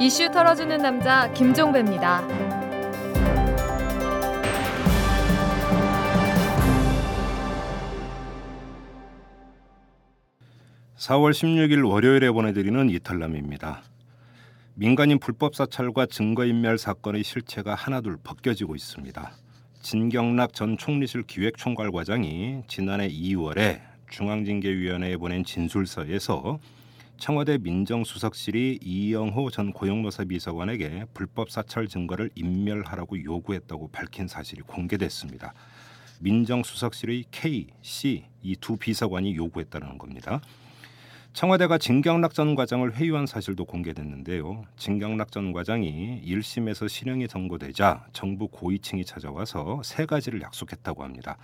이슈 털어주는 남자 김종배입니다. 4월 16일 월요일에 보내드리는 이탈남입니다. 민간인 불법 사찰과 증거인멸 사건의 실체가 하나둘 벗겨지고 있습니다. 진경락 전 총리실 기획총괄과장이 지난해 2월에 중앙징계위원회에 보낸 진술서에서 청와대 민정수석실이 이영호 전 고용노사 비서관에게 불법 사찰 증거를 인멸하라고 요구했다고 밝힌 사실이 공개됐습니다. 민정수석실의 K, C 이 두 비서관이 요구했다는 겁니다. 청와대가 진경락 전 과장을 회유한 사실도 공개됐는데요. 진경락 전 과장이 1심에서 실형이 선고되자 정부 고위층이 찾아와서 세 가지를 약속했다고 합니다.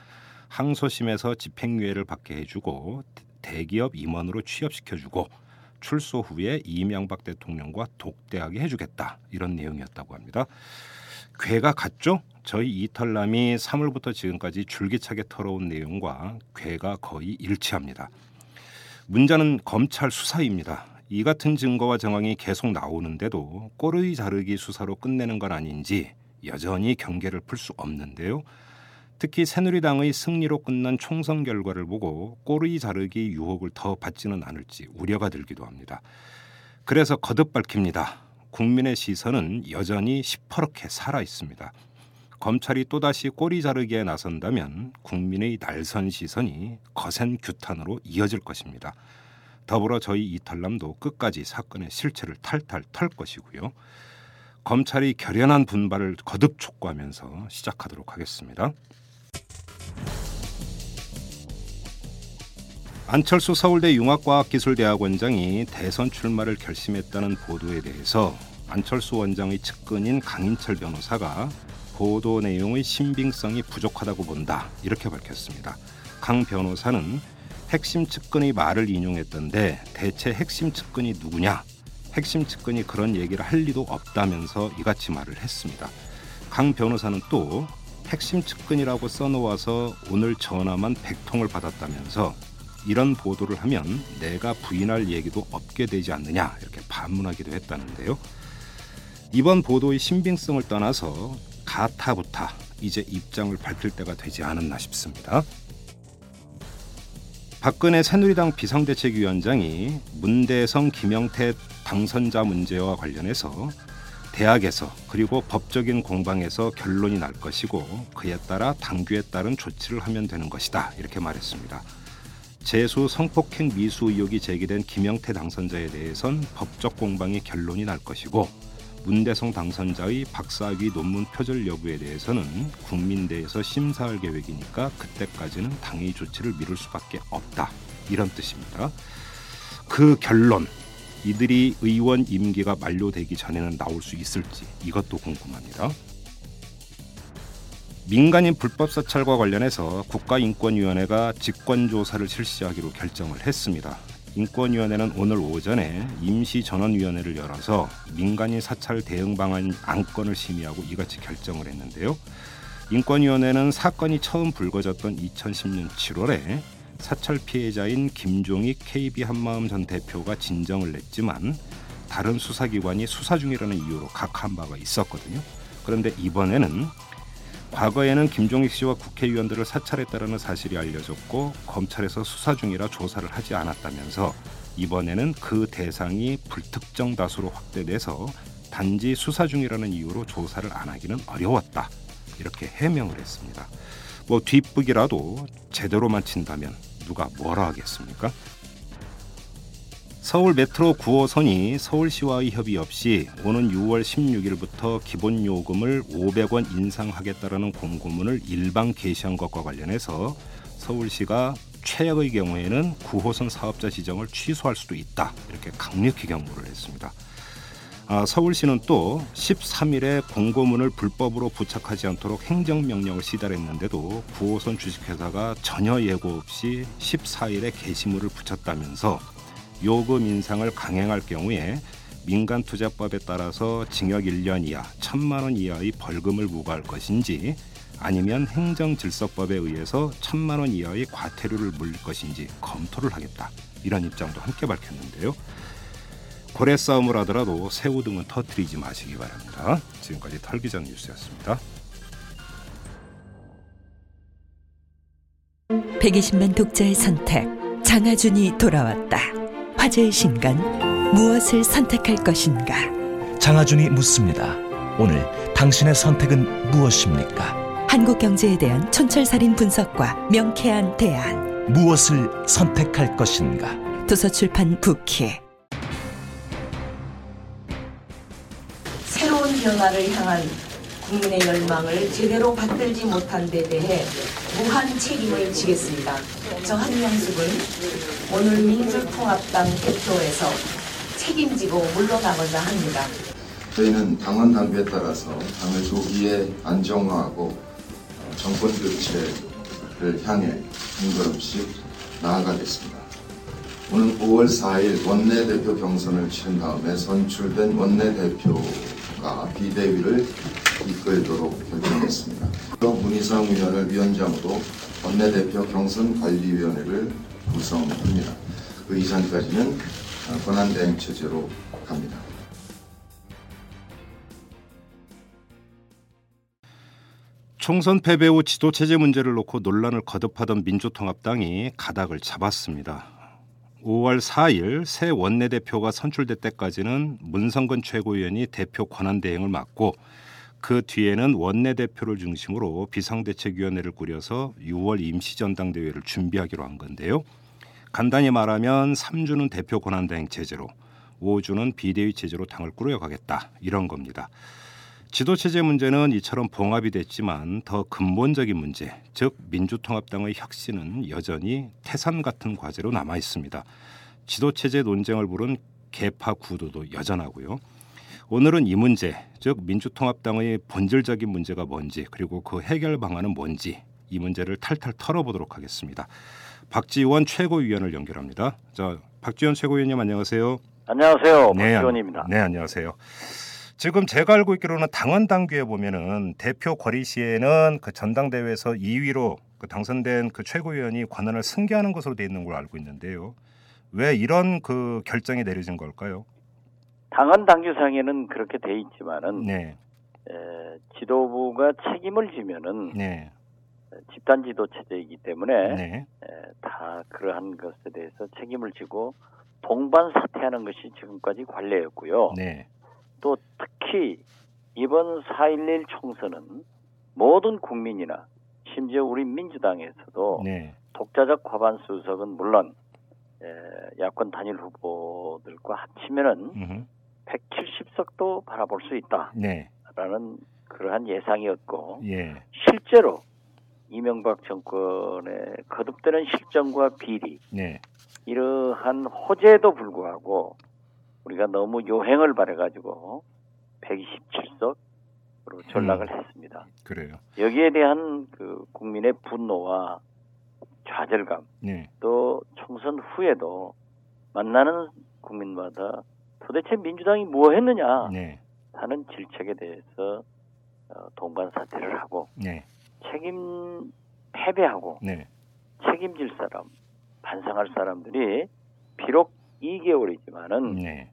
항소심에서 집행유예를 받게 해주고 대기업 임원으로 취업시켜주고 출소 후에 이명박 대통령과 독대하게 해주겠다 이런 내용이었다고 합니다. 괴가 같죠? 저희 이털남이 3월부터 지금까지 줄기차게 털어온 내용과 괴가 거의 일치합니다. 문제는 검찰 수사입니다. 이 같은 증거와 정황이 계속 나오는데도 꼬르이 자르기 수사로 끝내는 건 아닌지 여전히 경계를 풀 수 없는데요. 특히 새누리당의 승리로 끝난 총선 결과를 보고 꼬르이 자르기 유혹을 더 받지는 않을지 우려가 들기도 합니다. 그래서 거듭 밝힙니다. 국민의 시선은 여전히 시퍼렇게 살아 있습니다. 검찰이 또다시 꼬리 자르기에 나선다면 국민의 날선 시선이 거센 규탄으로 이어질 것입니다. 더불어 저희 이탈남도 끝까지 사건의 실체를 탈탈 털 것이고요. 검찰이 결연한 분발을 거듭 촉구하면서 시작하도록 하겠습니다. 안철수 서울대 융합과학기술대학원장이 대선 출마를 결심했다는 보도에 대해서 안철수 원장의 측근인 강인철 변호사가 보도 내용의 신빙성이 부족하다고 본다 이렇게 밝혔습니다. 강 변호사는 핵심 측근의 말을 인용했던데 대체 핵심 측근이 누구냐? 핵심 측근이 그런 얘기를 할 리도 없다면서 이같이 말을 했습니다. 강 변호사는 또 핵심 측근이라고 써놓아서 오늘 전화만 100통을 받았다면서 이런 보도를 하면 내가 부인할 얘기도 없게 되지 않느냐 이렇게 반문하기도 했다는데요. 이번 보도의 신빙성을 떠나서 가타부타 이제 입장을 밝힐 때가 되지 않았나 싶습니다. 박근혜 새누리당 비상대책위원장이 문대성 김영태 당선자 문제와 관련해서 대학에서 그리고 법적인 공방에서 결론이 날 것이고 그에 따라 당규에 따른 조치를 하면 되는 것이다 이렇게 말했습니다. 재수 성폭행 미수 의혹이 제기된 김영태 당선자에 대해선 법적 공방의 결론이 날 것이고 문대성 당선자의 박사학위 논문 표절 여부에 대해서는 국민대에서 심사할 계획이니까 그때까지는 당의 조치를 미룰 수밖에 없다. 이런 뜻입니다. 그 결론 이들이 의원 임기가 만료되기 전에는 나올 수 있을지 이것도 궁금합니다. 민간인 불법 사찰과 관련해서 국가인권위원회가 직권조사를 실시하기로 결정을 했습니다. 인권위원회는 오늘 오전에 임시전원위원회를 열어서 민간인 사찰 대응 방안 안건을 심의하고 이같이 결정을 했는데요. 인권위원회는 사건이 처음 불거졌던 2010년 7월에 사찰 피해자인 김종익 KB 한마음 전 대표가 진정을 냈지만 다른 수사기관이 수사 중이라는 이유로 각한 바가 있었거든요. 그런데 이번에는 과거에는 김종익 씨와 국회의원들을 사찰했다는 사실이 알려졌고 검찰에서 수사 중이라 조사를 하지 않았다면서 이번에는 그 대상이 불특정 다수로 확대돼서 단지 수사 중이라는 이유로 조사를 안 하기는 어려웠다 이렇게 해명을 했습니다. 뭐 뒷북이라도 제대로만 친다면 누가 뭐라 하겠습니까? 서울 메트로 9호선이 서울시와의 협의 없이 오는 6월 16일부터 기본 요금을 500원 인상하겠다라는 공고문을 일방 게시한 것과 관련해서 서울시가 최악의 경우에는 9호선 사업자 지정을 취소할 수도 있다 이렇게 강력히 경고를 했습니다. 아, 서울시는 또 13일에 공고문을 불법으로 부착하지 않도록 행정명령을 시달했는데도 9호선 주식회사가 전혀 예고 없이 14일에 게시물을 붙였다면서 요금 인상을 강행할 경우에 민간 투자법에 따라서 징역 1년 이하, 천만 원 이하의 벌금을 부과할 것인지 아니면 행정질서법에 의해서 천만 원 이하의 과태료를 물릴 것인지 검토를 하겠다. 이런 입장도 함께 밝혔는데요. 고래 싸움을 하더라도 새우 등은 터트리지 마시기 바랍니다. 지금까지 털기전 뉴스였습니다. 120만 독자의 선택 장하준이 돌아왔다. 화제의 신간 무엇을 선택할 것인가? 장하준이 묻습니다. 오늘 당신의 선택은 무엇입니까? 한국 경제에 대한 촌철살인 분석과 명쾌한 대안. 무엇을 선택할 것인가? 도서출판 국회. 새로운 변화를 향한 국민의 열망을 제대로 받들지 못한 데 대해 무한 책임을 지겠습니다. 저 한명숙은 오늘 민주통합당 대표에서 책임지고 물러나고자 합니다. 저희는 당원 당규에 따라서 당을 조기에 안정화하고 어, 정권 교체를 향해 한 걸음씩 나아가겠습니다. 오는 5월 4일 원내대표 경선을 치른 다음에 선출된 원내대표가 비대위를 이끌도록 결정했습니다. 또 문희상 위원을 위원장으로 원내대표 경선관리위원회를 구성합니다. 그 이전까지는 어, 권한대행 체제로 갑니다. 총선 패배 후 지도체제 문제를 놓고 논란을 거듭하던 민주통합당이 가닥을 잡았습니다. 5월 4일 새 원내대표가 선출될 때까지는 문성근 최고위원이 대표 권한대행을 맡고 그 뒤에는 원내대표를 중심으로 비상대책위원회를 꾸려서 6월 임시전당대회를 준비하기로 한 건데요. 간단히 말하면 3주는 대표 권한대행 체제로 5주는 비대위 체제로 당을 꾸려가겠다 이런 겁니다. 지도체제 문제는 이처럼 봉합이 됐지만 더 근본적인 문제, 즉 민주통합당의 혁신은 여전히 태산 같은 과제로 남아 있습니다. 지도체제 논쟁을 부른 개파 구도도 여전하고요. 오늘은 이 문제, 즉 민주통합당의 본질적인 문제가 뭔지 그리고 그 해결 방안은 뭔지 이 문제를 탈탈 털어보도록 하겠습니다. 박지원 최고위원을 연결합니다. 자, 박지원 최고위원님 안녕하세요. 안녕하세요. 네, 박지원입니다. 네, 안녕하세요. 지금 제가 알고 있기로는 당원 당규에 보면은 대표 거리 시에는 그 전당대회에서 2위로 그 당선된 그 최고위원이 권한을 승계하는 것으로 돼 있는 걸 알고 있는데요. 왜 이런 그 결정이 내려진 걸까요? 당헌 당규상에는 그렇게 돼 있지만은 네, 에, 지도부가 책임을 지면은 네, 집단 지도 체제이기 때문에 네, 에, 다 그러한 것에 대해서 책임을 지고 동반 사퇴하는 것이 지금까지 관례였고요. 네, 또 특히 이번 4.11 총선은 모든 국민이나 심지어 우리 민주당에서도 네, 독자적 과반 수 석은 물론 에, 야권 단일 후보들과 합치면은 170석도 바라볼 수 있다라는 네, 그러한 예상이었고 예, 실제로 이명박 정권의 거듭되는 실정과 비리 네, 이러한 호재에도 불구하고 우리가 너무 요행을 발해가지고 127석 으로 전락을 음. 했습니다. 그래요. 여기에 대한 그 국민의 분노와 좌절감 네, 또 총선 후에도 만나는 국민마다 도대체 민주당이 뭐 했느냐? 네, 하는 질책에 대해서 어, 동반 사퇴를 하고 네, 책임 패배하고 네, 책임질 사람 반성할 사람들이 비록 2개월이지만은 네,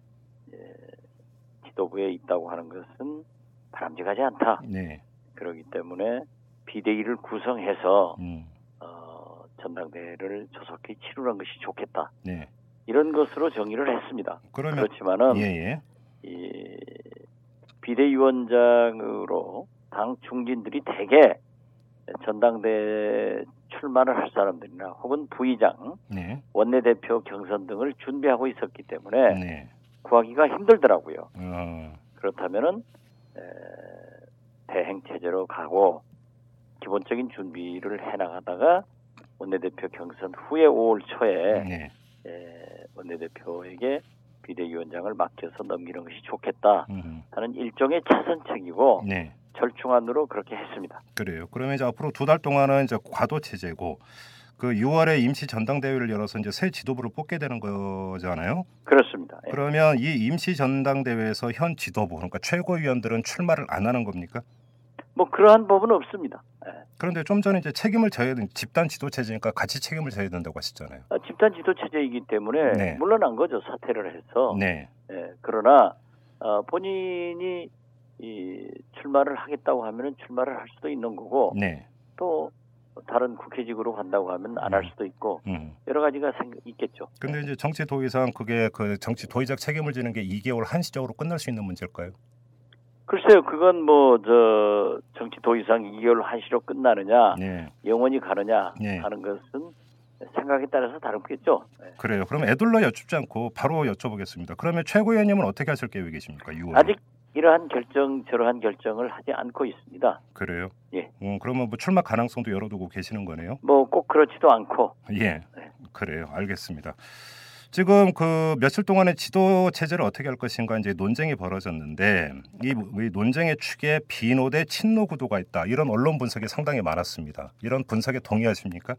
지도부에 있다고 하는 것은 바람직하지 않다. 네, 그렇기 때문에 비대위를 구성해서 음, 어, 전당대회를 조속히 치르는 것이 좋겠다. 네. 이런 것으로 정의를 했습니다. 그러면 그렇지만은 예, 예, 이 비대위원장으로 당 중진들이 대개 전당대 출마를 할 사람들이나 혹은 부의장, 네, 원내대표 경선 등을 준비하고 있었기 때문에 네, 구하기가 힘들더라고요. 어, 그렇다면은 에, 대행 체제로 가고 기본적인 준비를 해나가다가 원내대표 경선 후에 5월 초에 네, 에, 원내대표에게 비대위원장을 맡겨서 넘기는 것이 좋겠다 음, 하는 일종의 차선책이고 네. 절충안으로 그렇게 했습니다. 그래요. 그러면 이제 앞으로 두 달 동안은 이제 과도 체제고 그 6월에 임시 전당대회를 열어서 이제 새 지도부를 뽑게 되는 거잖아요. 그렇습니다. 예. 그러면 이 임시 전당대회에서 현 지도부 그러니까 최고위원들은 출마를 안 하는 겁니까? 뭐 그러한 법은 없습니다. 예. 그런데 좀 전에 이제 책임을 져야 되는 집단 지도 체제니까 같이 책임을 져야 된다고 하셨잖아요. 아, 집단 지도 체제이기 때문에 네. 물러난 거죠. 사퇴를 해서 네, 예, 그러나 어, 본인이 이 출마를 하겠다고 하면은 출마를 할 수도 있는 거고 네. 또 다른 국회직으로 간다고 하면 안할 음. 수도 있고 음. 여러 가지가 생, 있겠죠. 근데 이제 정치 도의상 그게 그 정치 도의적 책임을 지는 게 2개월 한시적으로 끝날 수 있는 문제일까요? 글쎄요, 그건 뭐 저 정치 도의상 2개월 한시로 끝나느냐, 네. 영원히 가느냐 네. 하는 것은 생각에 따라서 다르겠죠. 네. 그래요. 그럼 애둘러 여쭙지 않고 바로 여쭤보겠습니다. 그러면 최고위원님은 어떻게 하실 계획이십니까? 6월. 아직 이러한 결정, 저러한 결정을 하지 않고 있습니다. 그래요? 예. 음, 그러면 뭐 출마 가능성도 열어두고 계시는 거네요. 뭐 꼭 그렇지도 않고 예. 네. 그래요. 알겠습니다. 지금 그 며칠 동안의 지도 체제를 어떻게 할 것인가 이제 논쟁이 벌어졌는데 이, 이 논쟁의 축에 비노 대 친노 구도가 있다. 이런 언론 분석이 상당히 많았습니다. 이런 분석에 동의하십니까?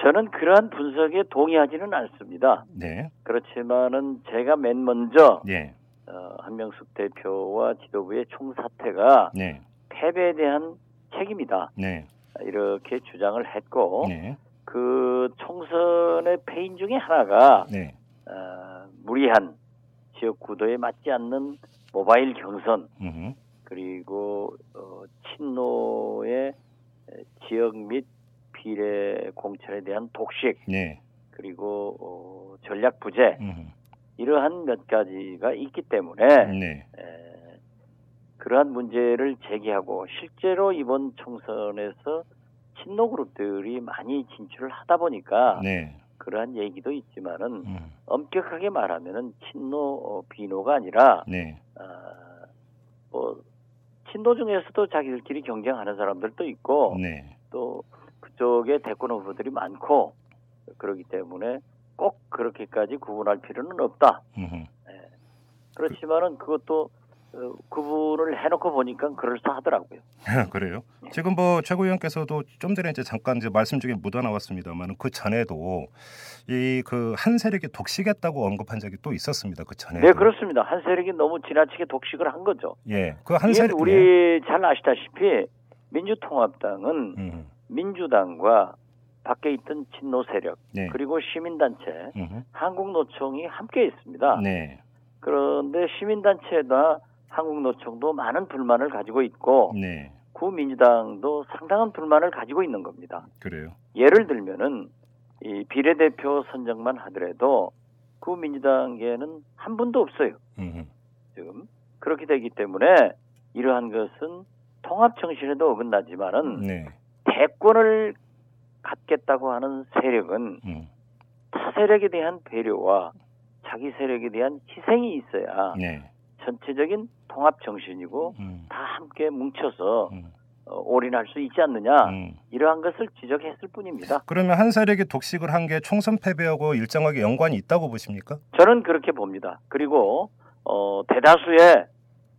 저는 그러한 분석에 동의하지는 않습니다. 네. 그렇지만은 제가 맨 먼저 예. 어, 한명숙 대표와 지도부의 총사퇴가 네. 패배에 대한 책임이다. 네. 이렇게 주장을 했고 네. 그 총선의 패인 중에 하나가 네. 어, 무리한 지역 구도에 맞지 않는 모바일 경선 음. 그리고 어, 친노의 지역 및 비례 공천에 대한 독식 네. 그리고 어, 전략 부재 음. 이러한 몇 가지가 있기 때문에 네. 에, 그러한 문제를 제기하고 실제로 이번 총선에서 친노 그룹들이 많이 진출을 하다 보니까 네. 그러한 얘기도 있지만은 음. 엄격하게 말하면은 친노 어, 비노가 아니라 네. 아, 뭐 친노 중에서도 자기들끼리 경쟁하는 사람들도 있고 네. 또 그쪽에 대권 후보들이 많고 그렇기 때문에 꼭 그렇게까지 구분할 필요는 없다. 음. 그렇지만은 그것도 어, 구분을 해놓고 보니까 그럴싸하더라고요. 그래요. 지금 뭐 최고위원께서도 좀 전에 이제 잠깐 이제 말씀 중에 묻어 나왔습니다만 그 전에도 이 그 한 세력이 독식했다고 언급한 적이 또 있었습니다. 그 전에. 네 그렇습니다. 한 세력이 너무 지나치게 독식을 한 거죠. 예. 그 한 세력. 예. 우리 잘 아시다시피 민주통합당은 음. 민주당과 밖에 있던 친노 세력 네. 그리고 시민단체 음. 한국노총이 함께 있습니다. 네. 그런데 시민단체나 한국노총도 많은 불만을 가지고 있고 네. 구민주당도 상당한 불만을 가지고 있는 겁니다. 그래요. 예를 들면은 이 비례대표 선정만 하더라도 구민주당에는 한 분도 없어요. 음. 지금 그렇게 되기 때문에 이러한 것은 통합 정신에도 어긋나지만은 네. 대권을 갖겠다고 하는 세력은 음. 타 세력에 대한 배려와 자기 세력에 대한 희생이 있어야 네. 전체적인 통합 정신이고 음. 다 함께 뭉쳐서 음. 어, 올인할 수 있지 않느냐 음. 이러한 것을 지적했을 뿐입니다. 그러면 한 세력이 독식을 한 게 총선 패배하고 일정하게 연관이 있다고 보십니까? 저는 그렇게 봅니다. 그리고 어, 대다수의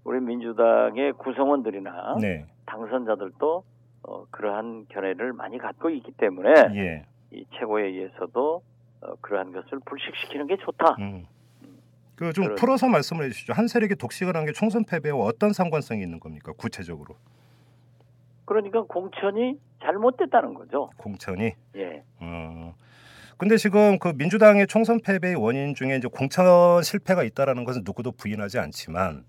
우리 민주당의 구성원들이나 네. 당선자들도 어, 그러한 견해를 많이 갖고 있기 때문에 예. 이 최고회의에서도 어, 그러한 것을 불식시키는 게 좋다. 음. 그 좀 풀어서 말씀을 해주시죠. 한 세력이 독식을 한 게 총선 패배와 어떤 상관성이 있는 겁니까? 구체적으로 그러니까 공천이 잘못됐다는 거죠. 공천이. 예. 어. 근데 지금 그 민주당의 총선 패배의 원인 중에 이제 공천 실패가 있다라는 것은 누구도 부인하지 않지만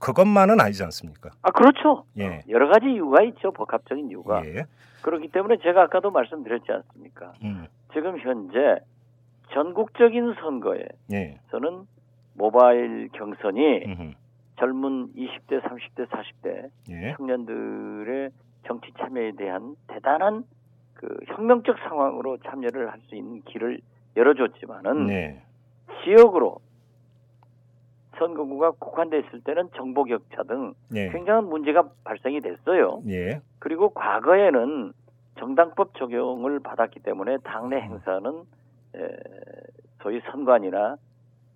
그것만은 아니지 않습니까? 아 그렇죠. 예. 여러 가지 이유가 있죠. 복합적인 이유가. 예. 그렇기 때문에 제가 아까도 말씀드렸지 않습니까? 음. 지금 현재 전국적인 선거에서는 예. 모바일 경선이 음흠. 젊은 20대, 30대, 40대 예. 청년들의 정치 참여에 대한 대단한 그 혁명적 상황으로 참여를 할 수 있는 길을 열어줬지만은 네. 지역으로 선거구가 국한돼 있을 때는 정보 격차 등 예. 굉장한 문제가 발생이 됐어요. 예. 그리고 과거에는 정당법 적용을 받았기 때문에 당내 행사는 에, 소위 선관이나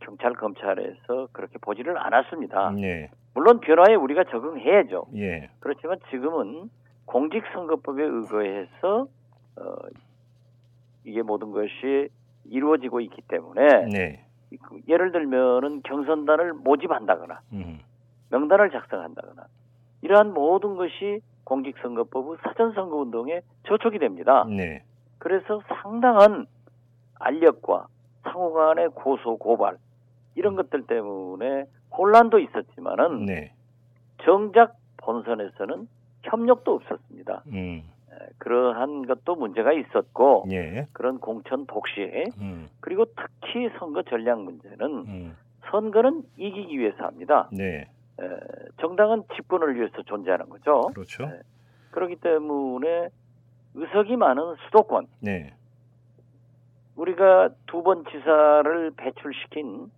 경찰 검찰에서 그렇게 보지를 않았습니다. 예. 물론 변화에 우리가 적응해야죠. 예. 그렇지만 지금은 공직선거법에 의거해서 어, 이게 모든 것이 이루어지고 있기 때문에 네. 그 예를 들면은 경선단을 모집한다거나 음. 명단을 작성한다거나 이러한 모든 것이 공직선거법의 사전선거운동에 저촉이 됩니다. 네. 그래서 상당한 알력과 상호간의 고소 고발 이런 것들 때문에 혼란도 있었지만은 네. 정작 본선에서는 협력도 없었습니다. 음. 에, 그러한 것도 문제가 있었고 예. 그런 공천 독시 음. 그리고 특히 선거 전략 문제는 음. 선거는 이기기 위해서 합니다. 네. 에, 정당은 집권을 위해서 존재하는 거죠. 그렇죠. 네. 그렇기 때문에 의석이 많은 수도권 네. 우리가 두 번 지사를 배출시킨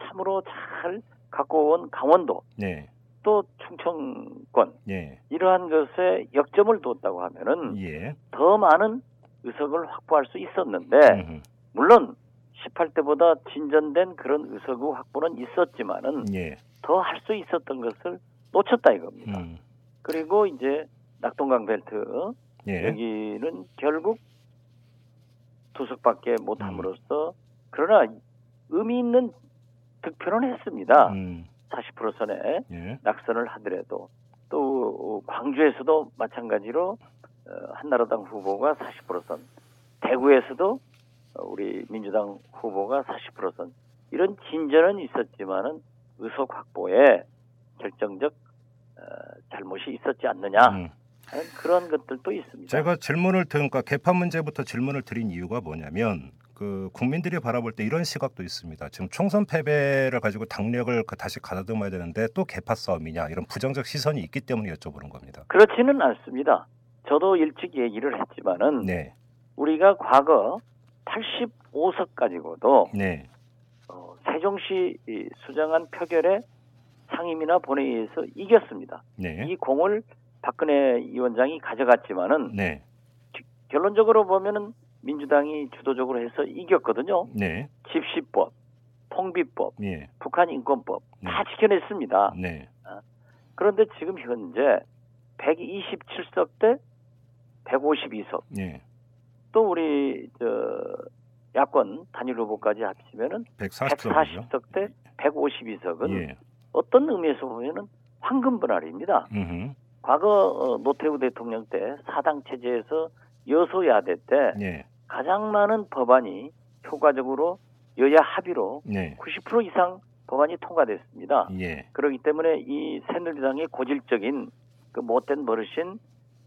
참으로 잘 갖고 온 강원도 네. 또 충청권 예. 이러한 것에 역점을 뒀다고 하면은 예. 더 많은 의석을 확보할 수 있었는데 음흠. 물론 18대보다 진전된 그런 의석의 확보는 있었지만은 예. 더할 수 있었던 것을 놓쳤다 이겁니다. 음. 그리고 이제 낙동강 벨트 예. 여기는 결국 두 석밖에 못함으로써 그러나 의미 있는 득표는 했습니다. 음. 40% 선에 예. 낙선을 하더라도 또 광주에서도 마찬가지로 어, 한나라당 후보가 40%선, 대구에서도 어, 우리 민주당 후보가 40%선 이런 진전은 있었지만은 의석 확보에 결정적 어, 잘못이 있었지 않느냐 음. 그런 것들도 있습니다. 제가 질문을 드 그러니까 개판 문제부터 질문을 드린 이유가 뭐냐면 그 국민들이 바라볼 때 이런 시각도 있습니다. 지금 총선 패배를 가지고 당력을 그 다시 가다듬어야 되는데 또 개파 싸움이냐 이런 부정적 시선이 있기 때문에 여쭤보는 겁니다. 그렇지는 않습니다. 저도 일찍 얘기를 했지만은 네, 우리가 과거 85석 가지고도 네, 어, 세종시 이 수정안 표결에 상임이나 본회의에서 이겼습니다. 네, 이 공을 박근혜 위원장이 가져갔지만은 네, 결론적으로 보면은 민주당이 주도적으로 해서 이겼거든요. 네, 집시법, 통비법, 예, 북한 인권법 네. 다 지켜냈습니다. 네, 그런데 지금 현재 127석 대 152석 예, 또 우리 저 야권 단일 후보까지 합치면은 140석이죠. 140석 대 152석은 예, 어떤 의미에서 보면은 황금 분할입니다. 음, 과거 어, 노태우 대통령 때 사당 체제에서 여소야대 때 예, 가장 많은 법안이 효과적으로 여야 합의로 네, 90% 이상 법안이 통과됐습니다. 예, 그렇기 때문에 이 새누리당의 고질적인 그 못된 버릇인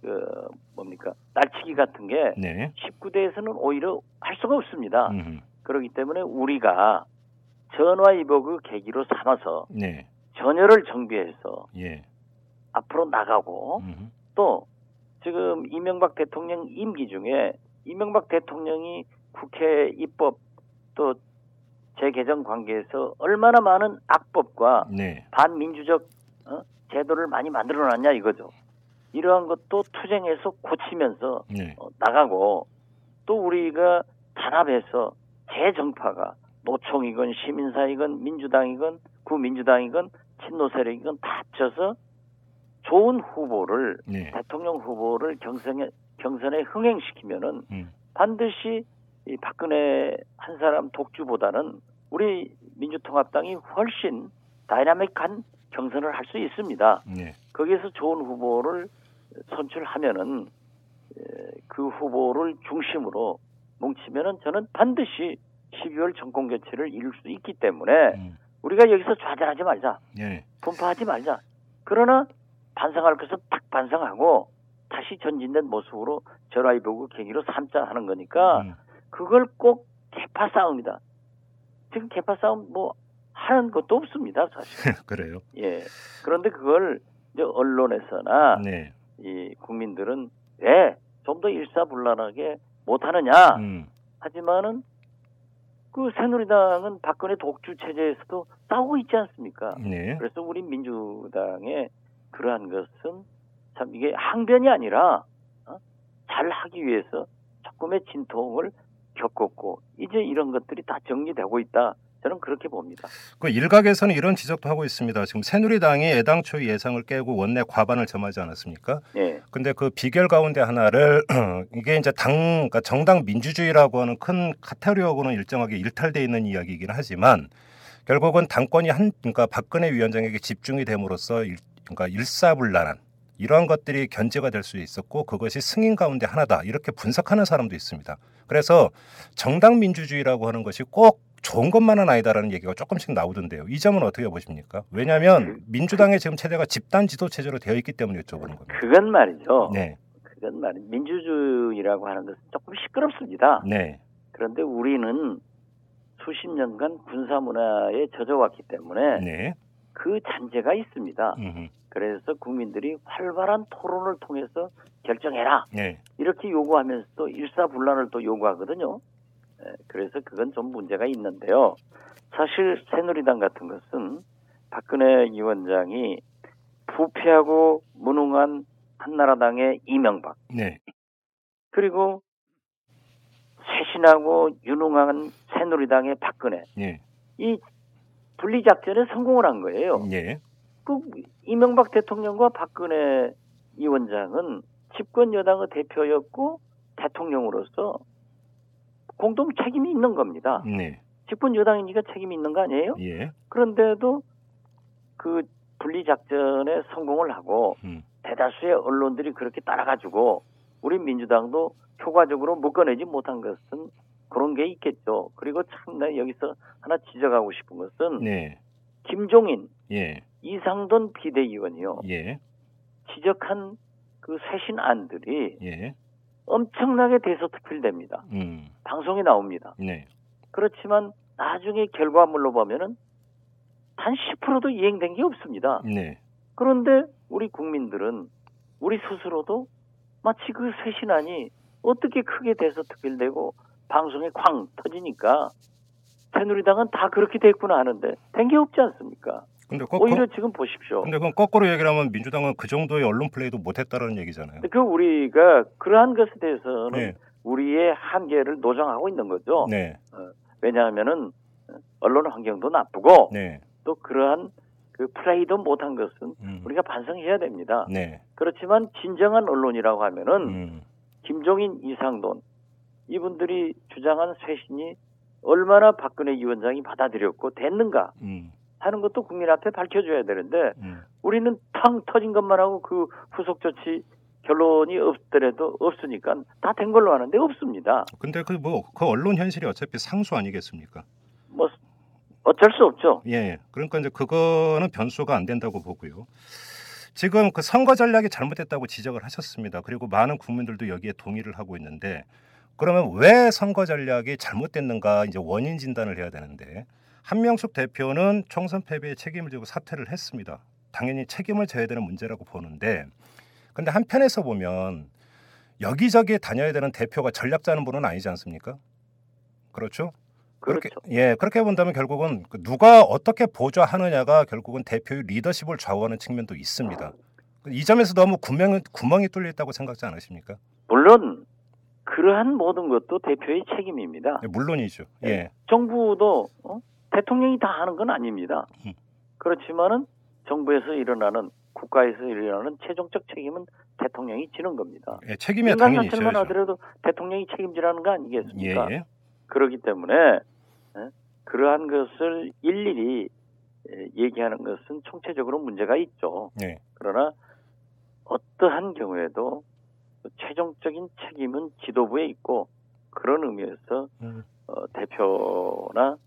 그 뭡니까? 날치기 같은 게 네, 19대에서는 오히려 할 수가 없습니다. 음, 그렇기 때문에 우리가 전화위복의 계기로 삼아서 네, 전열을 정비해서 예, 앞으로 나가고 음, 또 지금 이명박 대통령 임기 중에 이명박 대통령이 국회 입법 또 재개정 관계에서 얼마나 많은 악법과 네, 반민주적 어? 제도를 많이 만들어놨냐 이거죠. 이러한 것도 투쟁해서 고치면서 네, 어, 나가고 또 우리가 단합해서 재정파가 노총이건 시민사이건 민주당이건 구민주당이건 친노 세력이건 다 합쳐서 좋은 후보를 네, 대통령 후보를 경선에 경선에 흥행시키면은 음, 반드시 이 박근혜 한 사람 독주보다는 우리 민주통합당이 훨씬 다이나믹한 경선을 할 수 있습니다. 네, 거기에서 좋은 후보를 선출하면은 에, 그 후보를 중심으로 뭉치면은 저는 반드시 12월 정권 교체를 이룰 수 있기 때문에 음, 우리가 여기서 좌절하지 말자. 예, 분파하지 말자. 그러나 반성할 것은 딱 반성하고 다시 전진된 모습으로 전화위복을 계기로 삼자 하는 거니까 음, 그걸 꼭 개파 싸움이다. 지금 개파 싸움 뭐 하는 것도 없습니다, 사실. 그래요. 예. 그런데 그걸 이제 언론에서나 네, 이 국민들은 왜 좀 더 일사불란하게 못하느냐. 음, 하지만은 그 새누리당은 박근혜 독주 체제에서도 싸우고 있지 않습니까? 네, 그래서 우리 민주당의 그러한 것은 참 이게 항변이 아니라 어? 잘 하기 위해서 조금의 진통을 겪었고 이제 이런 것들이 다 정리되고 있다. 저는 그렇게 봅니다. 그 일각에서는 이런 지적도 하고 있습니다. 지금 새누리당이 애당초 예상을 깨고 원내 과반을 점하지 않았습니까? 예, 근데 그 비결 가운데 하나를 이게 이제 당 그러니까 정당 민주주의라고 하는 큰 카테고리하고는 일정하게 일탈돼 있는 이야기이긴 하지만 결국은 당권이 한 그러니까 박근혜 위원장에게 집중이 됨으로써 일, 그러니까 일사불란한 이러한 것들이 견제가 될 수 있었고 그것이 승인 가운데 하나다 이렇게 분석하는 사람도 있습니다. 그래서 정당 민주주의라고 하는 것이 꼭 좋은 것만은 아니다라는 얘기가 조금씩 나오던데요. 이 점은 어떻게 보십니까? 왜냐하면 민주당의 지금 체제가 집단 지도 체제로 되어 있기 때문에 여쭤보는 겁니다. 그건 말이죠. 네, 그건 말이 민주주의라고 하는 것은 조금 시끄럽습니다. 네, 그런데 우리는 수십 년간 군사 문화에 젖어왔기 때문에 네, 그 잔재가 있습니다. 음흠, 그래서 국민들이 활발한 토론을 통해서 결정해라 네, 이렇게 요구하면서도 일사불란을 또 요구하거든요. 예, 그래서 그건 좀 문제가 있는데요. 사실 새누리당 같은 것은 박근혜 위원장이 부패하고 무능한 한나라당의 이명박 네, 그리고 쇄신하고 유능한 새누리당의 박근혜 네, 이 분리 작전에 성공을 한 거예요. 네, 그 이명박 대통령과 박근혜 위원장은 집권 여당의 대표였고 대통령으로서 공동 책임이 있는 겁니다. 네, 집권 여당이니까 책임이 있는 거 아니에요? 예, 그런데도 그 분리 작전에 성공을 하고 음, 대다수의 언론들이 그렇게 따라가지고 우리 민주당도 효과적으로 묶어내지 못한 것은 그런 게 있겠죠. 그리고 참나 여기서 하나 지적하고 싶은 것은 네, 김종인, 예, 이상돈 비대위원이요 예, 지적한 그 쇄신안들이 예, 엄청나게 대서특필됩니다. 음, 방송에 나옵니다. 네, 그렇지만 나중에 결과물로 보면은 단 10%도 이행된 게 없습니다. 네, 그런데 우리 국민들은 우리 스스로도 마치 그 쇄신안이 어떻게 크게 대서특필되고 방송에 쾅 터지니까 새누리당은 다 그렇게 됐구나 하는데 된 게 없지 않습니까? 근데 거, 오히려 거, 지금 보십시오. 근데 그건 거꾸로 얘기를 하면 민주당은 그 정도의 언론 플레이도 못했다라는 얘기잖아요. 그 우리가 그러한 것에 대해서는 네, 우리의 한계를 노정하고 있는 거죠. 네, 왜냐하면은 언론 환경도 나쁘고 네, 또 그러한 그 플레이도 못한 것은 음, 우리가 반성해야 됩니다. 네, 그렇지만 진정한 언론이라고 하면은 음, 김종인, 이상돈 이분들이 주장한 쇄신이 얼마나 박근혜 위원장이 받아들였고 됐는가 음, 하는 것도 국민 앞에 밝혀줘야 되는데 음, 우리는 탕 터진 것만 하고 그 후속 조치 결론이 없더라도 없으니까 다 된 걸로 하는데 없습니다. 근데 그 뭐 그 언론 현실이 어차피 상수 아니겠습니까? 뭐 어쩔 수 없죠. 예, 그러니까 이제 그거는 변수가 안 된다고 보고요. 지금 그 선거 전략이 잘못됐다고 지적을 하셨습니다. 그리고 많은 국민들도 여기에 동의를 하고 있는데 그러면 왜 선거 전략이 잘못됐는가 이제 원인 진단을 해야 되는데 한명숙 대표는 총선 패배에 책임을 지고 사퇴를 했습니다. 당연히 책임을 져야 되는 문제라고 보는데 근데 한편에서 보면 여기저기 다녀야 되는 대표가 전략 짜는 분은 아니지 않습니까? 그렇죠? 그렇게 그렇죠. 예 그렇게 본다면 결국은 그 누가 어떻게 보좌하느냐가 결국은 대표의 리더십을 좌우하는 측면도 있습니다. 이 점에서 너무 구멍이 구멍이 뚫려 있다고 생각지 않으십니까? 물론 그러한 모든 것도 대표의 책임입니다. 예, 물론이죠. 예, 정부도 어? 대통령이 다 하는 건 아닙니다. 음. 그렇지만은 정부에서 일어나는 국가에서 일어나는 최종적 책임은 대통령이 지는 겁니다. 예, 책임이 인간 당연히 사찰만 있어야죠. 하더라도 대통령이 책임지라는 거 예, 아니겠습니까? 예, 그렇기 때문에 예, 그러한 것을 일일이 예, 얘기하는 것은 총체적으로 문제가 있죠. 예, 그러나 어떠한 경우에도 최종적인 책임은 지도부에 있고 그런 의미에서 음, 어, 대표나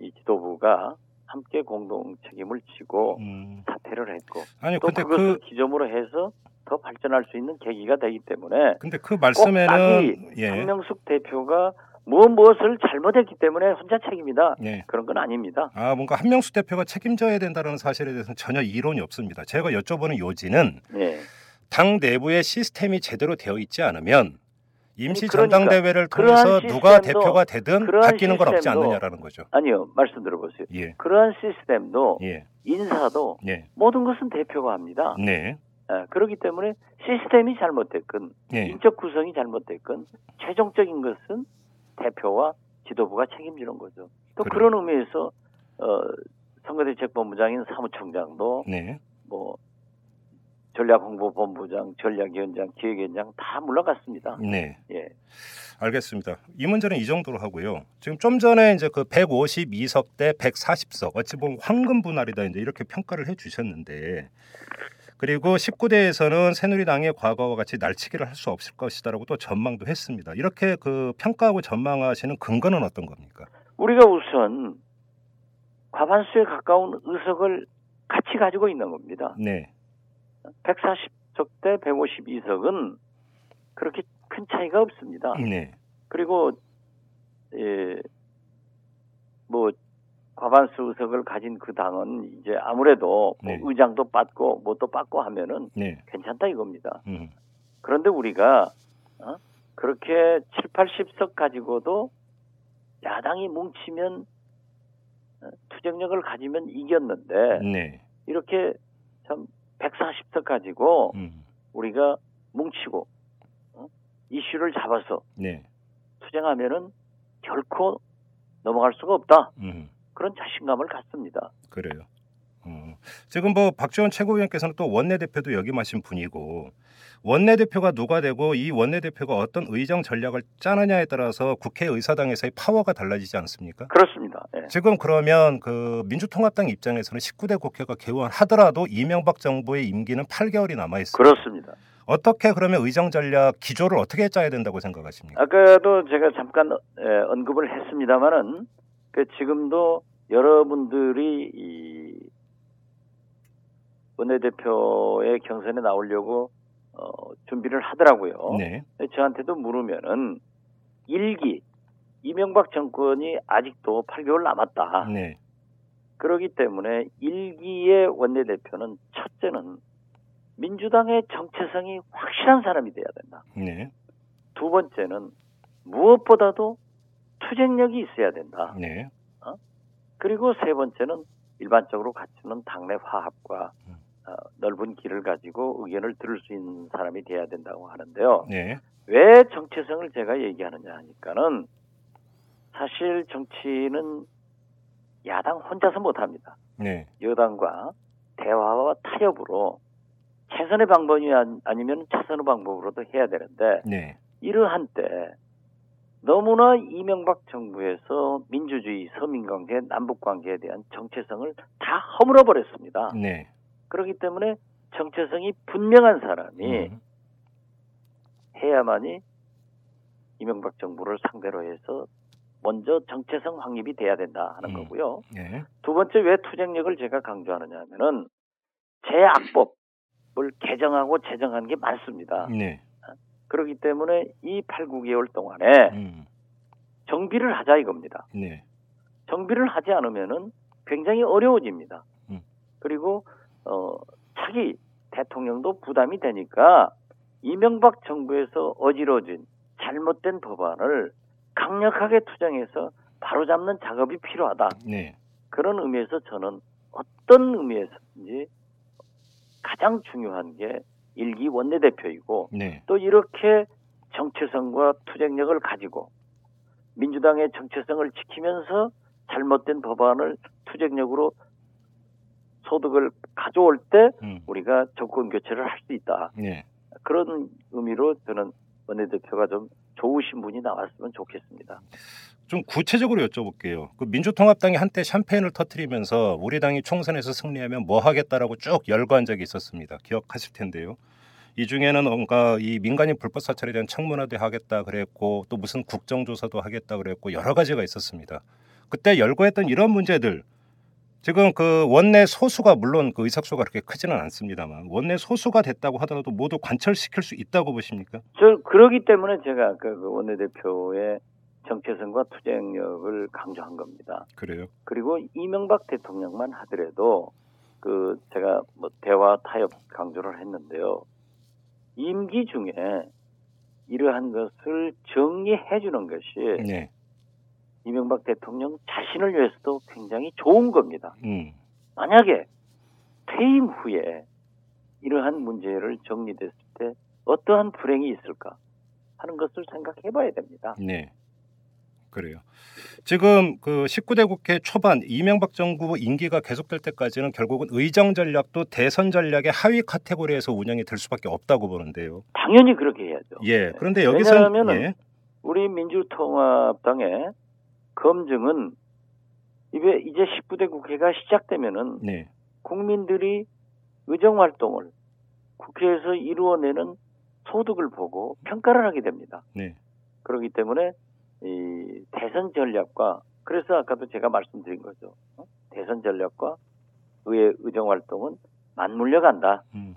이 지도부가 함께 공동 책임을 지고 음. 사퇴를 했고 아니 또 근데 그것을 그 기점으로 해서 더 발전할 수 있는 계기가 되기 때문에 근데 그꼭 말씀에는 예, 한명숙 대표가 무엇 무엇을 잘못했기 때문에 혼자 책임이다 예. 그런 건 아닙니다. 아 뭔가 한명수 대표가 책임져야 된다는 사실에 대해서는 전혀 이론이 없습니다. 제가 여쭤보는 요지는 예. 당 내부의 시스템이 제대로 되어 있지 않으면 임시 그러니까 전당대회를 통해서 누가 대표가 되든 바뀌는 건 없지 않느냐라는 거죠. 아니요 말씀 들어보세요. 예, 그러한 시스템도 예, 인사도 예, 모든 것은 대표가 합니다. 네, 예, 그렇기 때문에 시스템이 잘못됐건 예, 인적 구성이 잘못됐건 최종적인 것은 대표와 지도부가 책임지는 거죠. 또 그래요. 그런 의미에서 어, 선거대책본부장인 사무총장도 네, 뭐 전략홍보본부장, 전략위원장, 기획위원장 다 물러갔습니다. 네. 예. 알겠습니다. 이 문제는 이 정도로 하고요. 지금 좀 전에 이제 그 152석 대 140석 어찌 보면 황금 분할이다 이제 이렇게 평가를 해 주셨는데 그리고 19대에서는 새누리당의 과거와 같이 날치기를 할 수 없을 것이다라고 또 전망도 했습니다. 이렇게 그 평가하고 전망하시는 근거는 어떤 겁니까? 우리가 우선 과반수에 가까운 의석을 같이 가지고 있는 겁니다. 네. 140석 대 152석은 그렇게 큰 차이가 없습니다. 네. 그리고 예, 뭐 과반수 의석을 가진 그 당은 이제 아무래도 뭐 네. 의장도 받고 뭣도 받고 하면은 네. 괜찮다 이겁니다. 음. 그런데 우리가 어? 그렇게 7, 80석 가지고도 야당이 뭉치면 어, 투쟁력을 가지면 이겼는데 네. 이렇게 참 140석 가지고 음. 우리가 뭉치고 어? 이슈를 잡아서 네. 투쟁하면은 결코 넘어갈 수가 없다. 음. 그런 자신감을 갖습니다. 그래요. 어. 지금 뭐 박지원 최고위원께서는 또 원내대표도 역임하신 분이고 원내대표가 누가 되고 이 원내대표가 어떤 의정 전략을 짜느냐에 따라서 국회 의사당에서의 파워가 달라지지 않습니까? 그렇습니다. 예. 지금 그러면 그 민주통합당 입장에서는 19대 국회가 개원하더라도 이명박 정부의 임기는 8개월이 남아 있습니다. 그렇습니다. 어떻게 그러면 의정 전략 기조를 어떻게 짜야 된다고 생각하십니까? 아까도 제가 잠깐 에, 언급을 했습니다마는 그 지금도 여러분들이 이 원내대표의 경선에 나오려고 어, 준비를 하더라고요. 네. 저한테도 물으면은 일기 이명박 정권이 아직도 8개월 남았다. 네. 그렇기 때문에 일기의 원내대표는 첫째는 민주당의 정체성이 확실한 사람이 돼야 된다. 네. 두 번째는 무엇보다도 투쟁력이 있어야 된다. 네. 그리고 세 번째는 일반적으로 갖추는 당내 화합과 음. 어, 넓은 길을 가지고 의견을 들을 수 있는 사람이 돼야 된다고 하는데요. 네. 왜 정체성을 제가 얘기하느냐 하니까는 사실 정치는 야당 혼자서 못합니다. 네. 여당과 대화와 타협으로 최선의 방법이 아니- 아니면 최선의 방법으로도 해야 되는데 네. 이러한 때 너무나 이명박 정부에서 민주주의, 서민관계, 남북관계에 대한 정체성을 다 허물어 버렸습니다. 네. 그렇기 때문에 정체성이 분명한 사람이 음. 해야만이 이명박 정부를 상대로 해서 먼저 정체성 확립이 돼야 된다 하는 음. 거고요. 네. 두 번째 왜 투쟁력을 제가 강조하느냐 하면은 제악법을 개정하고 제정한 게 많습니다. 네. 그렇기 때문에 이 8, 9개월 동안에 음. 정비를 하자 이겁니다. 네. 정비를 하지 않으면은 굉장히 어려워집니다. 음. 그리고 어 차기 대통령도 부담이 되니까 이명박 정부에서 어지러진 잘못된 법안을 강력하게 투쟁해서 바로잡는 작업이 필요하다. 네. 그런 의미에서 저는 어떤 의미에서인지 가장 중요한 게 일기 원내대표이고 네. 또 이렇게 정체성과 투쟁력을 가지고 민주당의 정체성을 지키면서 잘못된 법안을 투쟁력으로 소득을 가져올 때 음. 우리가 정권 교체를 할 수 있다. 네. 그런 의미로 저는 원내대표가 좀 좋으신 분이 나왔으면 좋겠습니다. 좀 구체적으로 여쭤볼게요. 그 민주통합당이 한때 샴페인을 터트리면서 우리 당이 총선에서 승리하면 뭐 하겠다라고 쭉 열거한 적이 있었습니다. 기억하실 텐데요. 이 중에는 뭔가 이 민간인 불법 사찰에 대한 청문회도 하겠다 그랬고 또 무슨 국정조사도 하겠다 그랬고 여러 가지가 있었습니다. 그때 열거했던 이런 문제들 지금 그 원내 소수가 물론 그 의석수가 그렇게 크지는 않습니다만 원내 소수가 됐다고 하더라도 모두 관철시킬 수 있다고 보십니까? 저 그러기 때문에 제가 아까 그 원내대표의 정체성과 투쟁력을 강조한 겁니다. 그래요. 그리고 이명박 대통령만 하더라도 그 제가 뭐 대화 타협 강조를 했는데요. 임기 중에 이러한 것을 정리해 주는 것이 네. 이명박 대통령 자신을 위해서도 굉장히 좋은 겁니다. 음. 만약에 퇴임 후에 이러한 문제를 정리됐을 때 어떠한 불행이 있을까 하는 것을 생각해 봐야 됩니다. 네. 그래요. 지금 그 19대 국회 초반 이명박 정부 임기가 계속될 때까지는 결국은 의정 전략도 대선 전략의 하위 카테고리에서 운영이 될 수밖에 없다고 보는데요. 당연히 그렇게 해야죠. 예. 그런데 여기서 왜냐하면은 예. 우리 민주통합당의 검증은 이제 이제 19대 국회가 시작되면은 네. 국민들이 의정 활동을 국회에서 이루어내는 소득을 보고 평가를 하게 됩니다. 네. 그렇기 때문에 이 대선 전략과 그래서 아까도 제가 말씀드린 거죠. 어? 대선 전략과 의회 의정 활동은 맞물려 간다. 음.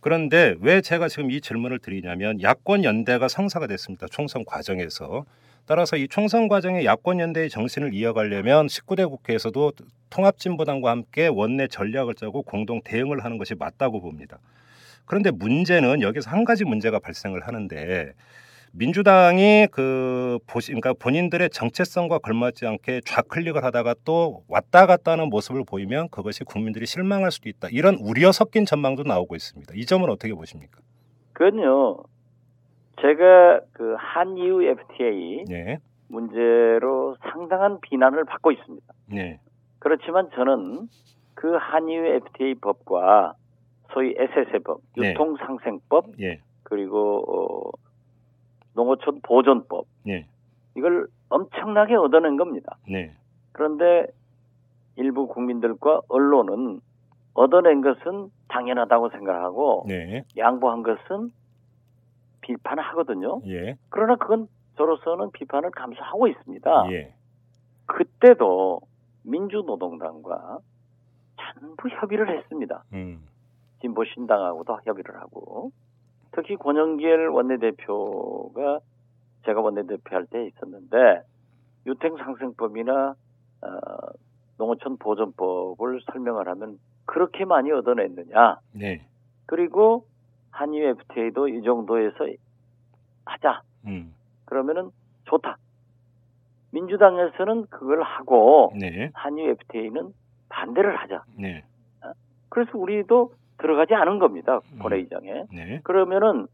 그런데 왜 제가 지금 이 질문을 드리냐면 야권 연대가 성사가 됐습니다. 총선 과정에서. 따라서 이 총선 과정에 야권 연대의 정신을 이어가려면 19대 국회에서도 통합진보당과 함께 원내 전략을 짜고 공동 대응을 하는 것이 맞다고 봅니다. 그런데 문제는 여기서 한 가지 문제가 발생을 하는데 민주당이 그 보시 그러니까 본인들의 정체성과 걸맞지 않게 좌클릭을 하다가 또 왔다 갔다 하는 모습을 보이면 그것이 국민들이 실망할 수도 있다. 이런 우려 섞인 전망도 나오고 있습니다. 이 점은 어떻게 보십니까? 그건요. 제가 그 한EU FTA 네. 문제로 상당한 비난을 받고 있습니다. 네. 그렇지만 저는 그 한EU FTA 법과 소위 SS법, 네. 유통상생법 예. 그리고 어, 농어촌 보존법 네. 이걸 엄청나게 얻어낸 겁니다. 네. 그런데 일부 국민들과 언론은 얻어낸 것은 당연하다고 생각하고 네. 양보한 것은 비판을 하거든요. 예. 그러나 그건 저로서는 비판을 감수하고 있습니다. 예. 그때도 민주노동당과 전부 협의를 했습니다. 음. 진보신당하고도 협의를 하고 특히 권영길 원내대표가 제가 원내대표 할 때 있었는데 유탱상생법이나 어, 농어촌 보존법을 설명을 하면 그렇게 많이 얻어냈느냐 네. 그리고 한유 FTA도 이 정도에서 하자 음. 그러면은 좋다 민주당에서는 그걸 하고 네. 한유 FTA는 반대를 하자 네. 그래서 우리도 들어가지 않은 겁니다 음. 본회의장에 네. 그러면은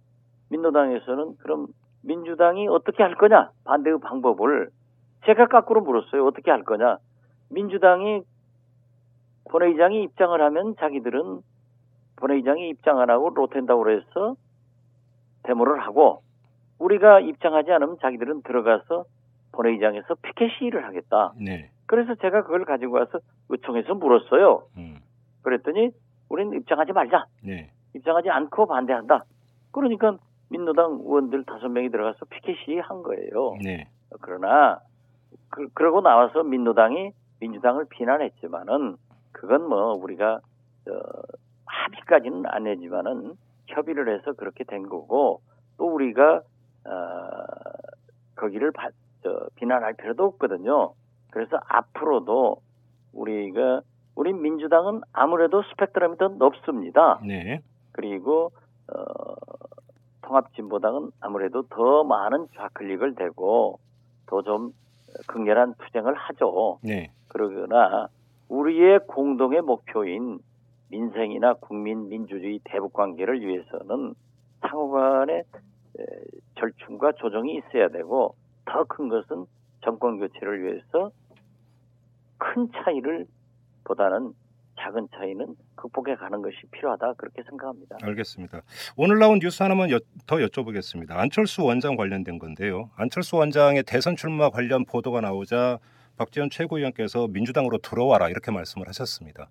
민노당에서는 그럼 민주당이 어떻게 할 거냐 반대의 방법을 제가 거꾸로 물었어요 어떻게 할 거냐 민주당이 본회의장이 입장을 하면 자기들은 본회의장이 입장 안 하고 로텐다우로 해서 데모를 하고 우리가 입장하지 않으면 자기들은 들어가서 본회의장에서 피켓 시위를 하겠다. 네. 그래서 제가 그걸 가지고 와서 의총에서 물었어요. 음. 그랬더니 우리는 입장하지 말자. 네. 입장하지 않고 반대한다. 그러니까 민노당 의원들 다섯 명이 들어가서 피켓 시위 한 거예요. 네. 그러나 그, 그러고 나와서 민노당이 민주당을 비난했지만은 그건 뭐 우리가 어, 합의까지는 안 했지만은 협의를 해서 그렇게 된 거고 또 우리가 어, 거기를 바- 저, 비난할 필요도 없거든요. 그래서 앞으로도 우리가 우리 민주당은 아무래도 스펙트럼이 더 높습니다. 네. 그리고 어, 통합진보당은 아무래도 더 많은 좌클릭을 대고 더 좀 극렬한 투쟁을 하죠. 네. 그러나 우리의 공동의 목표인 민생이나 국민 민주주의 대북 관계를 위해서는 상호간의 에, 절충과 조정이 있어야 되고 더 큰 것은 정권 교체를 위해서 큰 차이를 보다는 작은 차이는 극복해 가는 것이 필요하다 그렇게 생각합니다. 알겠습니다. 오늘 나온 뉴스 하나만 여- 더 여쭤보겠습니다. 안철수 원장 관련된 건데요. 안철수 원장의 대선 출마 관련 보도가 나오자 박지원 최고위원께서 민주당으로 들어와라 이렇게 말씀을 하셨습니다.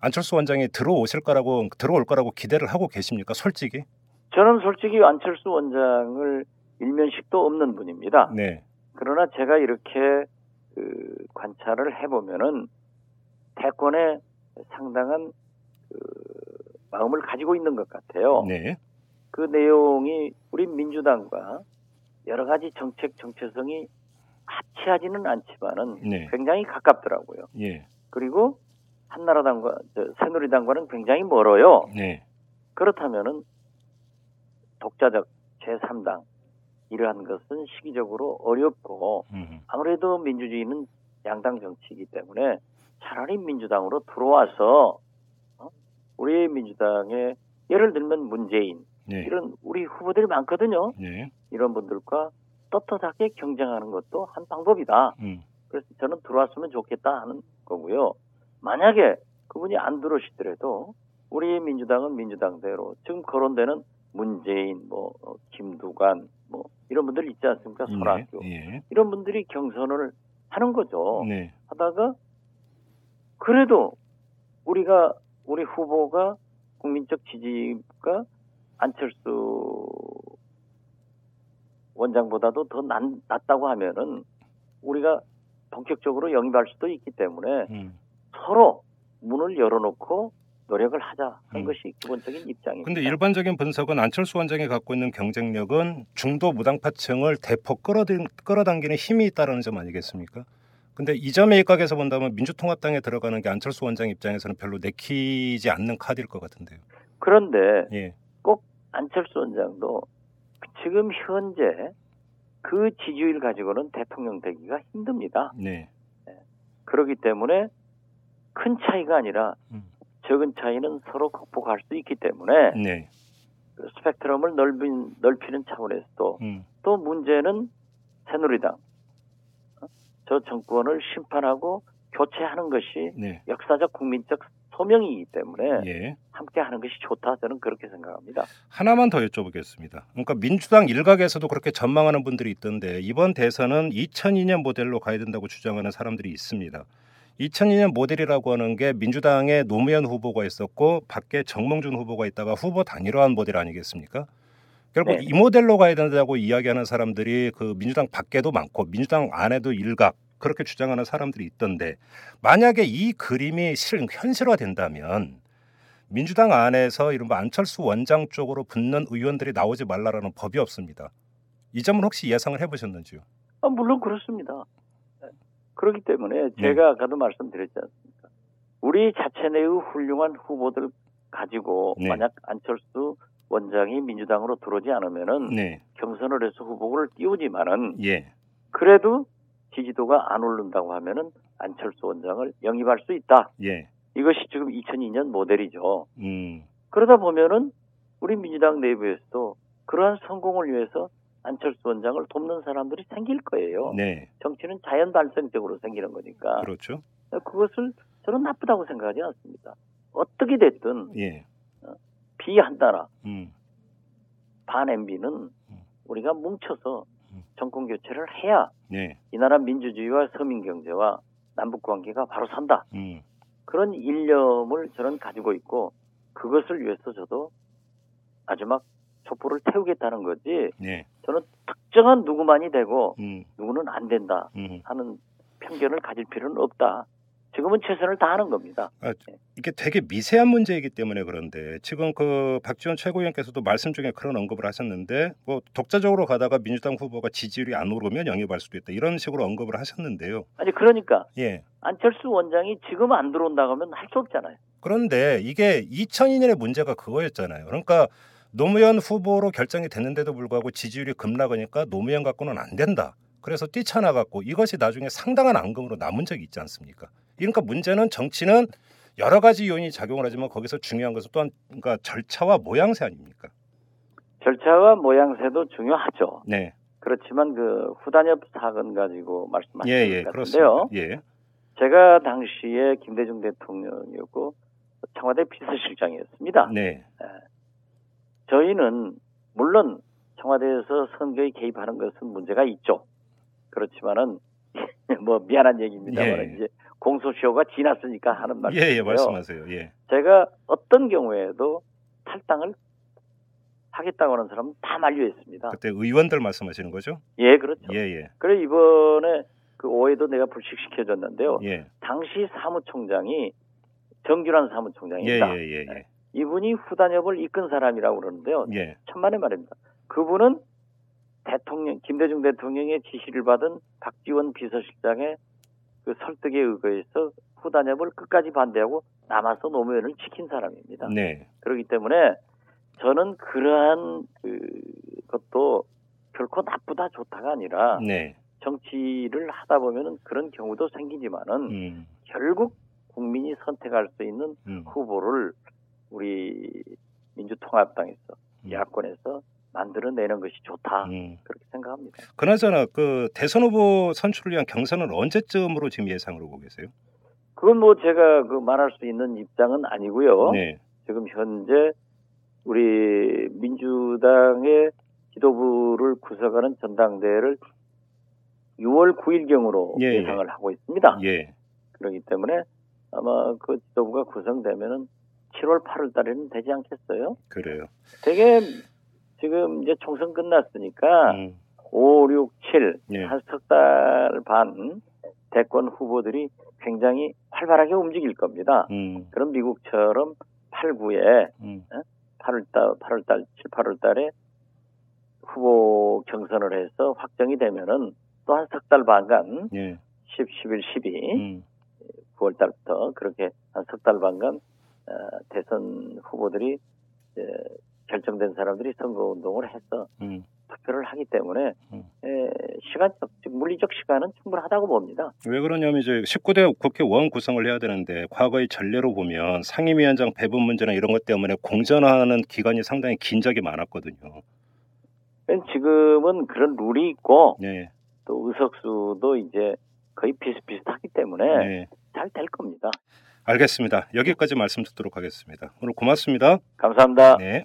안철수 원장이 들어오실 거라고 들어올 거라고 기대를 하고 계십니까? 솔직히? 저는 솔직히 안철수 원장을 일면식도 없는 분입니다. 네. 그러나 제가 이렇게 그 관찰을 해보면은 대권에 상당한 그 마음을 가지고 있는 것 같아요. 네. 그 내용이 우리 민주당과 여러 가지 정책 정체성이 합치하지는 않지만은 네. 굉장히 가깝더라고요. 예. 그리고 한나라당과 저 새누리당과는 굉장히 멀어요. 네. 그렇다면은 독자적 제3당 이러한 것은 시기적으로 어렵고 음. 아무래도 민주주의는 양당 정치이기 때문에 차라리 민주당으로 들어와서 어? 우리 민주당의 예를 들면 문재인 네. 이런 우리 후보들이 많거든요. 네. 이런 분들과 떳떳하게 경쟁하는 것도 한 방법이다. 음. 그래서 저는 들어왔으면 좋겠다 하는 거고요. 만약에 그분이 안 들어오시더라도 우리 민주당은 민주당대로 지금 거론되는 문재인, 뭐 어, 김두관, 뭐 이런 분들 있지 않습니까? 네. 손학규 예. 이런 분들이 경선을 하는 거죠. 네. 하다가 그래도 우리가 우리 후보가 국민적 지지가 안철수 원장보다도 더 낫, 낫다고 하면은 우리가 본격적으로 영입할 수도 있기 때문에 음. 서로 문을 열어놓고 노력을 하자 하는 음. 것이 기본적인 입장입니다. 근데 일반적인 분석은 안철수 원장이 갖고 있는 경쟁력은 중도 무당파층을 대폭 끌어당, 끌어당기는 힘이 있다는 점 아니겠습니까? 근데 이 점에 입각해서 본다면 민주통합당에 들어가는 게 안철수 원장 입장에서는 별로 내키지 않는 카드일 것 같은데요. 그런데 예, 안철수 원장도 지금 현재 그 지지율 가지고는 대통령 되기가 힘듭니다. 네, 그렇기 때문에 큰 차이가 아니라 음. 적은 차이는 서로 극복할 수 있기 때문에 네, 그 스펙트럼을 넓인, 넓히는 차원에서도 음, 또 문제는 새누리당 어? 저 정권을 심판하고 교체하는 것이 네, 역사적 국민적 소명이기 때문에 예. 함께 하는 것이 좋다 저는 그렇게 생각합니다. 하나만 더 여쭤보겠습니다. 그러니까 민주당 일각에서도 그렇게 전망하는 분들이 있던데 이번 대선은 2002년 모델로 가야 된다고 주장하는 사람들이 있습니다. 2002년 모델이라고 하는 게 민주당의 노무현 후보가 있었고 밖에 정몽준 후보가 있다가 후보 단일화한 모델 아니겠습니까? 결국 네. 이 모델로 가야 된다고 이야기하는 사람들이 그 민주당 밖에도 많고 민주당 안에도 일각 그렇게 주장하는 사람들이 있던데 만약에 이 그림이 실 현실화된다면 민주당 안에서 이른바 안철수 원장 쪽으로 붙는 의원들이 나오지 말라라는 법이 없습니다. 이 점은 혹시 예상을 해보셨는지요? 아, 물론 그렇습니다. 네. 그렇기 때문에 네. 제가 아까도 말씀드렸지 않습니까? 우리 자체 내의 훌륭한 후보들 가지고 네. 만약 안철수 원장이 민주당으로 들어오지 않으면은 네, 경선을 해서 후보를 띄우지만은 예, 그래도 지지도가 안 오른다고 하면은 안철수 원장을 영입할 수 있다. 예, 이것이 지금 2002년 모델이죠. 음, 그러다 보면은 우리 민주당 내부에서도 그러한 성공을 위해서 안철수 원장을 돕는 사람들이 생길 거예요. 네, 정치는 자연 발생적으로 생기는 거니까 그렇죠. 그것을 저는 나쁘다고 생각하지 않습니다. 어떻게 됐든 예, 비한 나라 음, 반 MB는 우리가 뭉쳐서 음. 정권 교체를 해야 네, 이 나라 민주주의와 서민 경제와 남북 관계가 바로 산다. 음, 그런 일념을 저는 가지고 있고 그것을 위해서 저도 마지막 촛불을 태우겠다는 거지. 네, 저는 특정한 누구만이 되고 음, 누구는 안 된다 음. 하는 편견을 가질 필요는 없다. 지금은 최선을 다하는 겁니다. 이게 되게 미세한 문제이기 때문에 그런데 지금 그 박지원 최고위원께서도 말씀 중에 그런 언급을 하셨는데 뭐 독자적으로 가다가 민주당 후보가 지지율이 안 오르면 영입할 수도 있다 이런 식으로 언급을 하셨는데요. 아니 그러니까 예. 안철수 원장이 지금 안 들어온다고 하면 할 수 없잖아요. 그런데 이게 2002년의 문제가 그거였잖아요. 그러니까 노무현 후보로 결정이 됐는데도 불구하고 지지율이 급락하니까 노무현 갖고는 안 된다. 그래서 뛰쳐나갔고 이것이 나중에 상당한 앙금으로 남은 적이 있지 않습니까? 그러니까 문제는 정치는 여러 가지 요인이 작용을 하지만 거기서 중요한 것은 또한 그러니까 절차와 모양새 아닙니까? 절차와 모양새도 중요하죠. 네. 그렇지만 그 후단협 사건 가지고 말씀하신 예, 예, 것 그렇습니다. 같은데요. 예. 제가 당시에 김대중 대통령이었고 청와대 비서실장이었습니다. 네. 저희는 물론 청와대에서 선거에 개입하는 것은 문제가 있죠. 그렇지만은 뭐 미안한 얘기입니다만 예. 이제 공소시효가 지났으니까 하는 예, 말씀이에요. 예, 말씀하세요. 예. 제가 어떤 경우에도 탈당을 하겠다고 하는 사람은 다 만류했습니다. 그때 의원들 말씀하시는 거죠? 예, 그렇죠. 예, 예. 그래 이번에 그 오해도 내가 불식시켜줬는데요. 예. 당시 사무총장이 정규란 예, 사무총장입니다. 예, 예, 예. 이분이 후단협을 이끈 사람이라고 그러는데요. 예. 천만의 말입니다. 그분은 대통령 김대중 대통령의 지시를 받은 박지원 비서실장의 그 설득에 의거해서 후단협을 끝까지 반대하고 남아서 노무현을 지킨 사람입니다. 네. 그렇기 때문에 저는 그러한 그 것도 결코 나쁘다 좋다가 아니라 네. 정치를 하다 보면은 그런 경우도 생기지만은 음. 결국 국민이 선택할 수 있는 음. 후보를 우리 민주통합당에서 음. 야권에서 만들어내는 것이 좋다 음. 그렇게 생각합니다. 그나저나 그 대선 후보 선출을 위한 경선은 언제쯤으로 지금 예상으로 보고 계세요? 그건 뭐 제가 그 말할 수 있는 입장은 아니고요. 네. 지금 현재 우리 민주당의 지도부를 구성하는 전당대회를 6월 9일경으로 예, 예. 예상을 하고 있습니다. 예. 그렇기 때문에 아마 그 지도부가 구성되면은 7월 8월 달에는 되지 않겠어요? 그래요. 되게 지금 이제 총선 끝났으니까 음. 5, 6, 7, 예. 한석 달 반 대권 후보들이 굉장히 활발하게 움직일 겁니다. 음, 그럼 미국처럼 8, 9에 음, 8월달, 8월달, 7, 8월달에 후보 경선을 해서 확정이 되면은 또 한 석 달 반간 예, 10, 11, 12, 음, 9월 달부터 그렇게 한 석 달 반간 어, 대선 후보들이 에, 결정된 사람들이 선거 운동을 해서 음. 투표를 하기 때문에 음. 에, 시간적 즉 물리적 시간은 충분하다고 봅니다. 왜 그러냐면 이제 19대 국회의원 구성을 해야 되는데 과거의 전례로 보면 상임위원장 배분 문제나 이런 것 때문에 공전하는 기간이 상당히 긴 적이 많았거든요. 지금은 그런 룰이 있고 네, 또 의석수도 이제 거의 비슷비슷하기 때문에 네. 잘될 겁니다. 알겠습니다. 여기까지 말씀 듣도록 하겠습니다. 오늘 고맙습니다. 감사합니다. 네.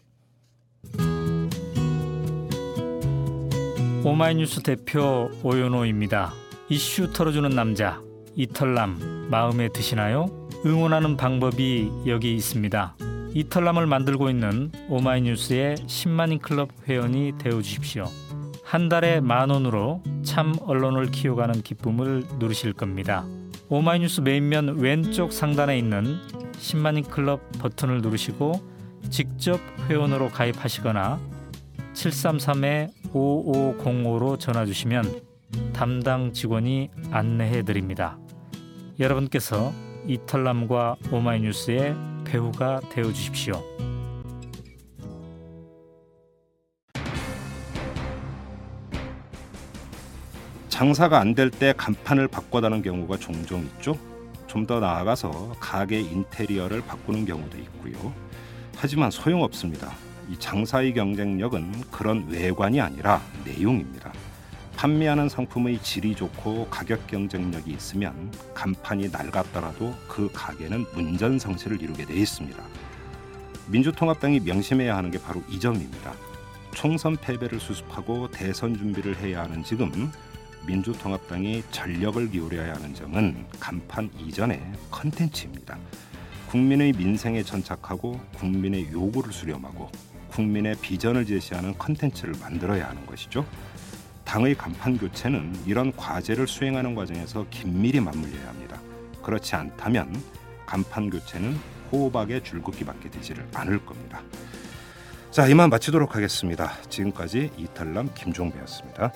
오마이뉴스 대표 오연호입니다. 이슈 털어주는 남자 이털남 마음에 드시나요? 응원하는 방법이 여기 있습니다. 이털남을 만들고 있는 오마이뉴스의 10만인 클럽 회원이 되어 주십시오. 한 달에 만 원으로 참 언론을 키워가는 기쁨을 누리실 겁니다. 오마이뉴스 메인면 왼쪽 상단에 있는 10만인 클럽 버튼을 누르시고 직접 회원으로 가입하시거나 733-5505로 전화 주시면 담당 직원이 안내해 드립니다. 여러분께서 이털남과 오마이뉴스의 배우가 되어 주십시오. 장사가 안 될 때 간판을 바꿔다는 경우가 종종 있죠. 좀 더 나아가서 가게 인테리어를 바꾸는 경우도 있고요. 하지만 소용없습니다. 이 장사의 경쟁력은 그런 외관이 아니라 내용입니다. 판매하는 상품의 질이 좋고 가격 경쟁력이 있으면 간판이 낡았더라도 그 가게는 문전성시를 이루게 돼 있습니다. 민주통합당이 명심해야 하는 게 바로 이 점입니다. 총선 패배를 수습하고 대선 준비를 해야 하는 지금 민주통합당이 전력을 기울여야 하는 점은 간판 이전의 컨텐츠입니다. 국민의 민생에 전착하고 국민의 요구를 수렴하고 국민의 비전을 제시하는 컨텐츠를 만들어야 하는 것이죠. 당의 간판 교체는 이런 과제를 수행하는 과정에서 긴밀히 맞물려야 합니다. 그렇지 않다면 간판 교체는 호박의 줄긋기밖에 되지를 않을 겁니다. 자, 이만 마치도록 하겠습니다. 지금까지 이탈남 김종배였습니다.